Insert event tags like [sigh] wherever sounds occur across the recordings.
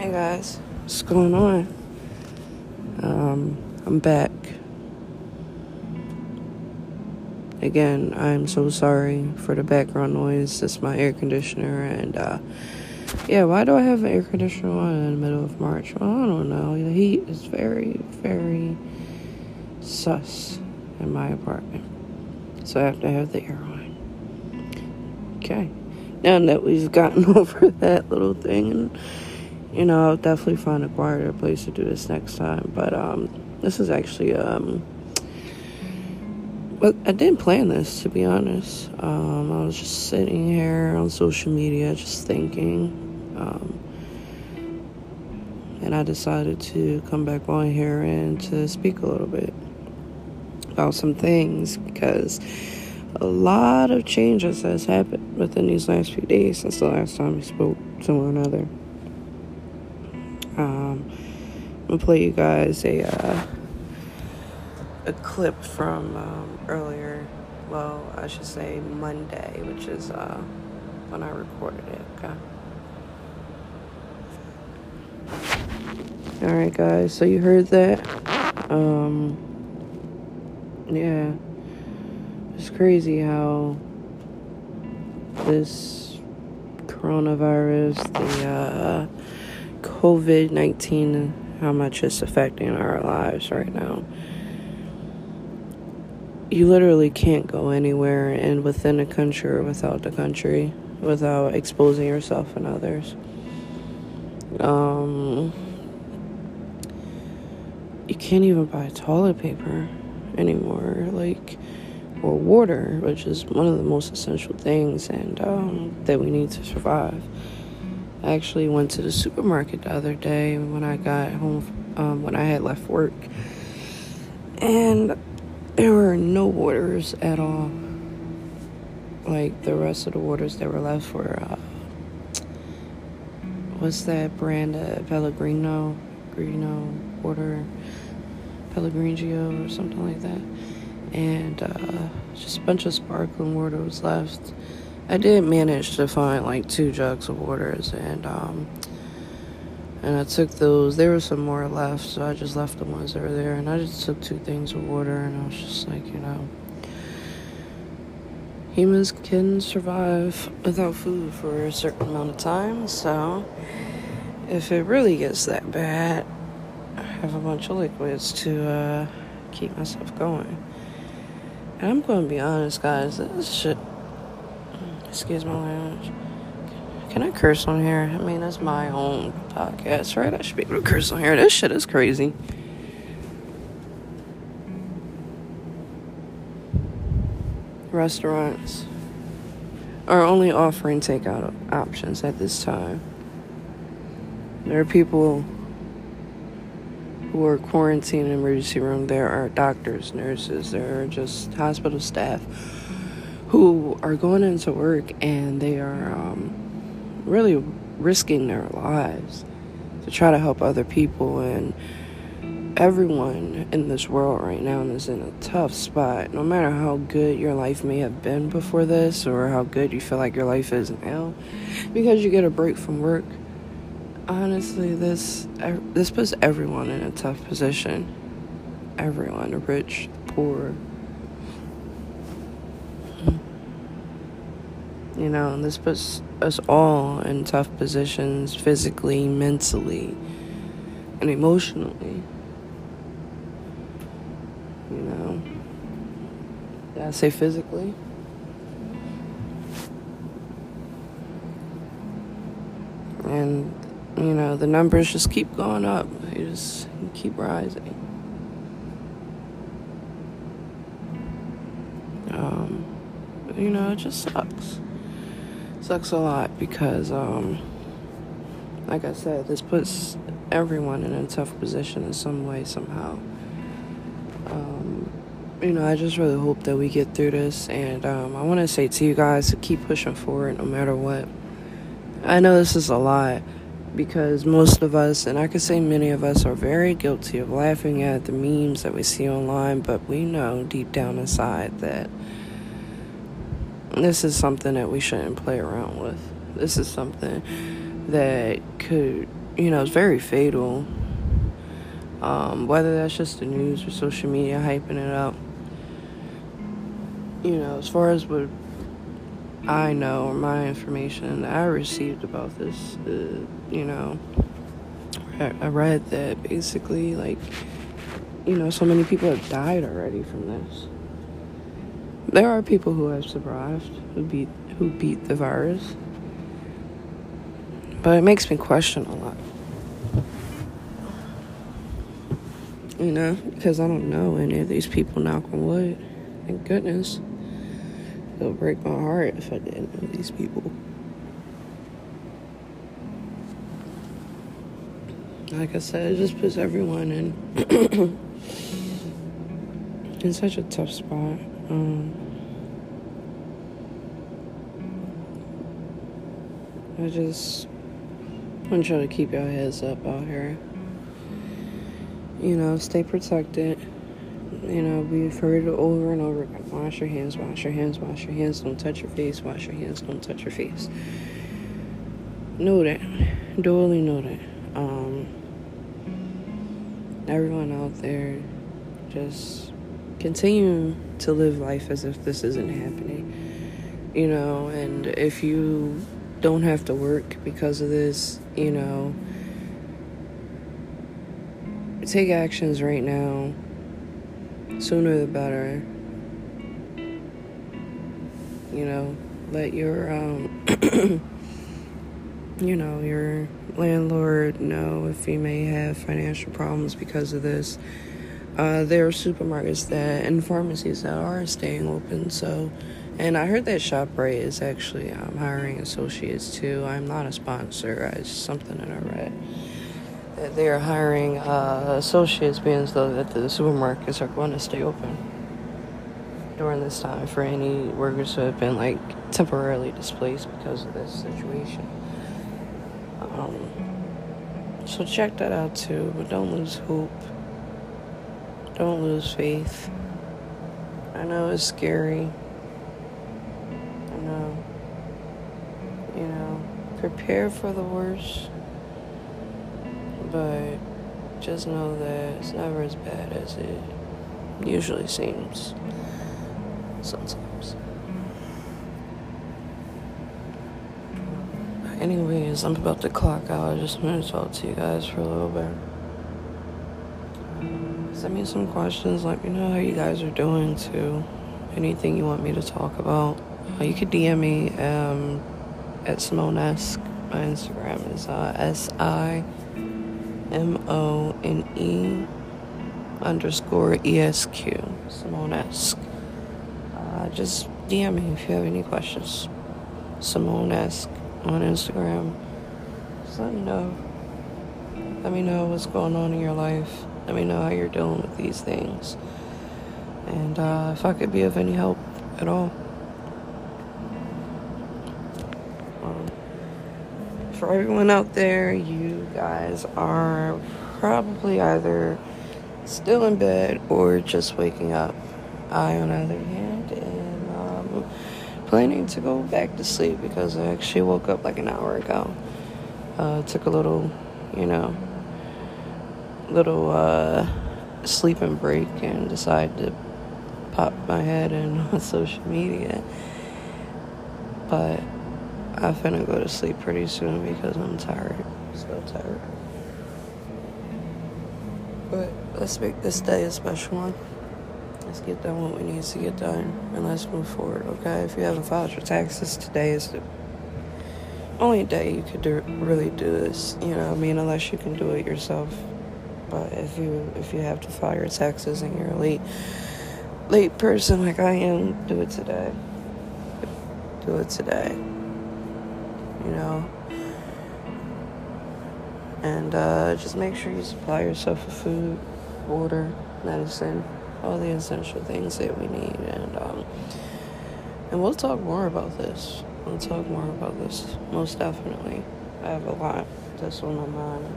Hey guys, what's going on? Um, I'm back. Again, I'm so sorry for the background noise. It's my air conditioner, and uh, yeah, why do I have an air conditioner on in the middle of March? Well, I don't know. The heat is very, very sus in my apartment, so I have to have the air on. Okay, now that we've gotten [laughs] over that little thing and you know, I'll definitely find a quieter place to do this next time. But um, this is actually um, well, I didn't plan this to be honest. Um, I was just sitting here on social media, just thinking, um, and I decided to come back on here and to speak a little bit about some things because a lot of changes has happened within these last few days since the last time we spoke to one another. Um, I'm gonna play you guys a uh, a clip from um, earlier. Well, I should say Monday, which is uh, when I recorded it. Okay. All right, guys. So you heard that? Um, yeah, it's crazy how this coronavirus, the uh, COVID 19, and how much it's affecting our lives right now. You literally can't go anywhere and within a country or without the country without exposing yourself and others. Um, you can't even buy toilet paper anymore, like, or water, which is one of the most essential things and um, that we need to survive. I actually went to the supermarket the other day when I got home, um, when I had left work, and there were no waters at all. Like the rest of the waters that were left were, uh, what's that brand? Uh, Pellegrino, Grino water, Pellegrino or something like that, and uh, just a bunch of sparkling water was left I did manage to find like two jugs of waters and um and I took those. There were some more left, so I just left the ones that were there and I just took two things of water and I was just like, you know, humans can survive without food for a certain amount of time, so if it really gets that bad, I have a bunch of liquids to uh, keep myself going. And I'm going to be honest, guys, this shit Excuse my language. Can I curse on here? I mean, that's my own podcast, right? I should be able to curse on here. This shit is crazy. Restaurants are only offering takeout options at this time. There are people who are quarantined in emergency room. There are doctors, nurses, there are just hospital staff who are going into work and they are um, really risking their lives to try to help other people. And everyone in this world right now is in a tough spot. No matter how good your life may have been before this or how good you feel like your life is now because you get a break from work honestly this this puts everyone in a tough position. Everyone rich poor You know, this puts us all in tough positions physically, mentally, and emotionally. You know, did I say physically? And, you know, the numbers just keep going up, they just keep rising. Um, you know, it just sucks sucks a lot because, um, like I said, this puts everyone in a tough position in some way, somehow. Um, you know, I just really hope that we get through this, and um, I want to say to you guys to keep pushing forward no matter what. I know this is a lot because most of us, and I could say many of us, are very guilty of laughing at the memes that we see online, but we know deep down inside that this is something that we shouldn't play around with. This is something that could, you know, it's very fatal. Um, whether that's just the news or social media hyping it up. You know, as far as what I know or my information I received about this, uh, you know, I, I read that basically, like, you know, so many people have died already from this. There are people who have survived, who beat who beat the virus. But it makes me question a lot. You know, because I don't know any of these people, knock on wood. Thank goodness. It'll break my heart if I didn't know these people. Like I said, it just puts everyone in [clears throat] in such a tough spot. Um, I just want you to keep your heads up out here. You know, stay protected. You know, we've heard it over and over. Wash your hands, wash your hands, wash your hands. Don't touch your face, wash your hands, don't touch your face. Know that. Duly know that. Um, everyone out there, just continue to live life as if this isn't happening. You know, and if you don't have to work because of this, you know, take actions right now. Sooner the better. You know, let your um [clears throat] you know, your landlord know if you may have financial problems because of this. Uh, there are supermarkets that and pharmacies that are staying open, so and I heard that ShopRite is actually um, hiring associates too. I'm not a sponsor, it's something that I read. They are hiring uh, associates being though that the supermarkets are going to stay open during this time for any workers who have been like temporarily displaced because of this situation. Um, so check that out too, but don't lose hope. Don't lose faith. I know it's scary. I know. You know, prepare for the worst, but just know that it's never as bad as it usually seems sometimes. Anyways, I'm about to clock out. I just wanted to talk to you guys for a little bit. Send me some questions. Let me know how you guys are doing too. Anything you want me to talk about. Uh, you could DM me um, at Simonesque. My Instagram is uh, S I M O N E underscore ESQ. Simonesque. Uh, just DM me if you have any questions. Simonesque on Instagram. Just let me know. Let me know what's going on in your life. Let me know how you're dealing with these things. And uh, if I could be of any help at all. for everyone out there, you guys are probably either still in bed or just waking up. I, on the other hand, am um, planning to go back to sleep because I actually woke up like an hour ago. Uh, took a little, you know, little uh, sleeping break and decide to pop my head in [laughs] on social media. But I'm finna go to sleep pretty soon because I'm tired. So tired. But let's make this day a special one. Let's get done what we need to get done and let's move forward, okay? If you haven't filed your taxes, today is the only day you could do, really do this. You know, I mean, unless you can do it yourself. But if you if you have to file your taxes and you're a late late person like I am, do it today. Do it today you know. And uh, just make sure you supply yourself with food, water, medicine, all the essential things that we need. And um, and we'll talk more about this. We'll talk more about this, most definitely. I have a lot that's on my mind.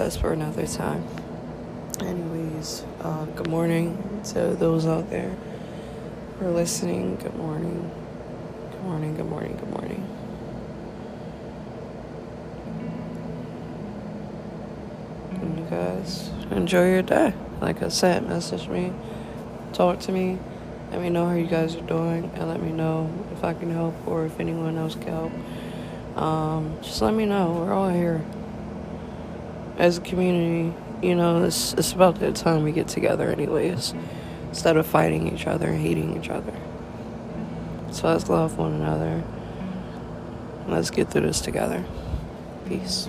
that's for another time. Anyways, uh, good morning to those out there who are listening. Good morning. Good morning, good morning, good morning. And you guys enjoy your day. Like I said, message me, talk to me, let me know how you guys are doing, and let me know if I can help or if anyone else can help. Um, just let me know. We're all here as a community. You know, it's, it's about that time we get together, anyways, instead of fighting each other and hating each other. So let's love one another. Let's get through this together. Peace.